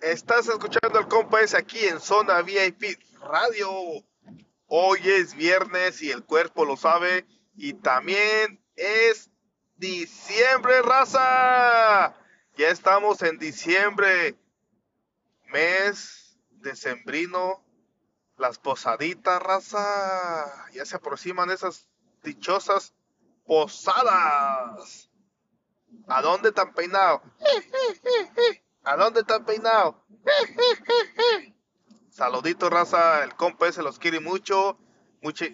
Estás escuchando el compa ese aquí en Zona VIP Radio. Hoy es viernes y el cuerpo lo sabe. Y también es diciembre, raza. Ya estamos en diciembre. Mes decembrino. Las posaditas, raza. Ya se aproximan esas dichosas posadas. ¿A dónde están peinado? ¿A dónde están peinado? Saludito, raza. El compa se los quiere mucho.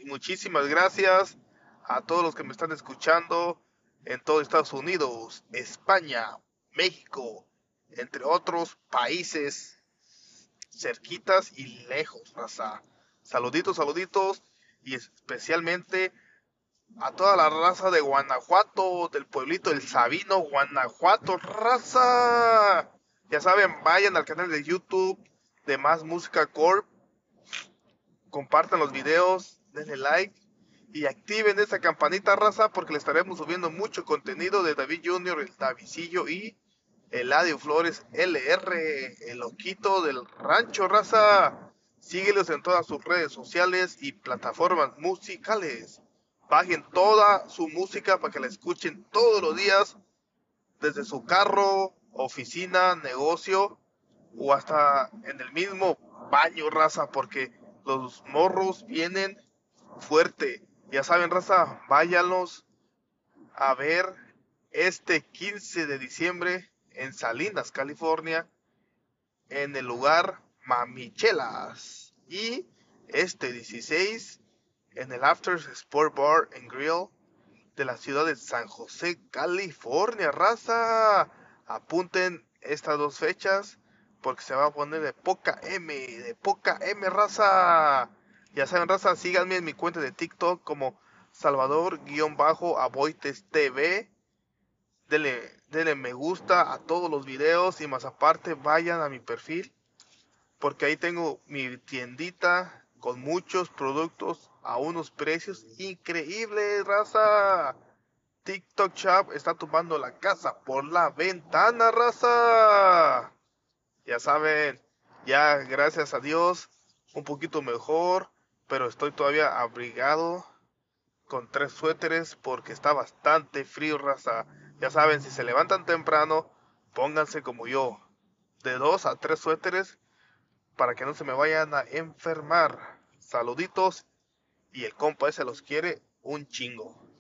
muchísimas gracias a todos los que me están escuchando en todo Estados Unidos, España, México, entre otros países cerquitas y lejos, raza. Saluditos, saluditos y especialmente a toda la raza de Guanajuato, del pueblito El Sabino, Guanajuato, raza. Ya saben, vayan al canal de YouTube de Más Música Corp. Compartan los videos, denle like y activen esa campanita, raza, porque le estaremos subiendo mucho contenido de David Junior, el Davisillo y Eladio Flores LR, el loquito del rancho, raza. Síguelos en todas sus redes sociales y plataformas musicales bajen toda su música para que la escuchen todos los días desde su carro, oficina, negocio o hasta en el mismo baño, raza, porque los morros vienen fuerte. Ya saben, raza, váyanlos a ver este 15 de diciembre en Salinas, California, en el lugar Mamichelas. Y este 16 en el After Sport Bar and Grill de la ciudad de San José, California, raza. Apunten estas dos fechas porque se va a poner de poca M, de poca M, raza. Ya saben, raza, síganme en mi cuenta de TikTok como Salvador-Aboites TV. Denle, denle me gusta a todos los videos y más aparte vayan a mi perfil porque ahí tengo mi tiendita con muchos productos a unos precios increíbles, raza. TikTok Shop está tomando la casa por la ventana, raza. Ya saben, ya gracias a Dios, un poquito mejor, pero estoy todavía abrigado con tres suéteres porque está bastante frío, raza. Ya saben, si se levantan temprano, pónganse como yo, de dos a tres suéteres para que no se me vayan a enfermar. Saluditos y el compa ese los quiere un chingo.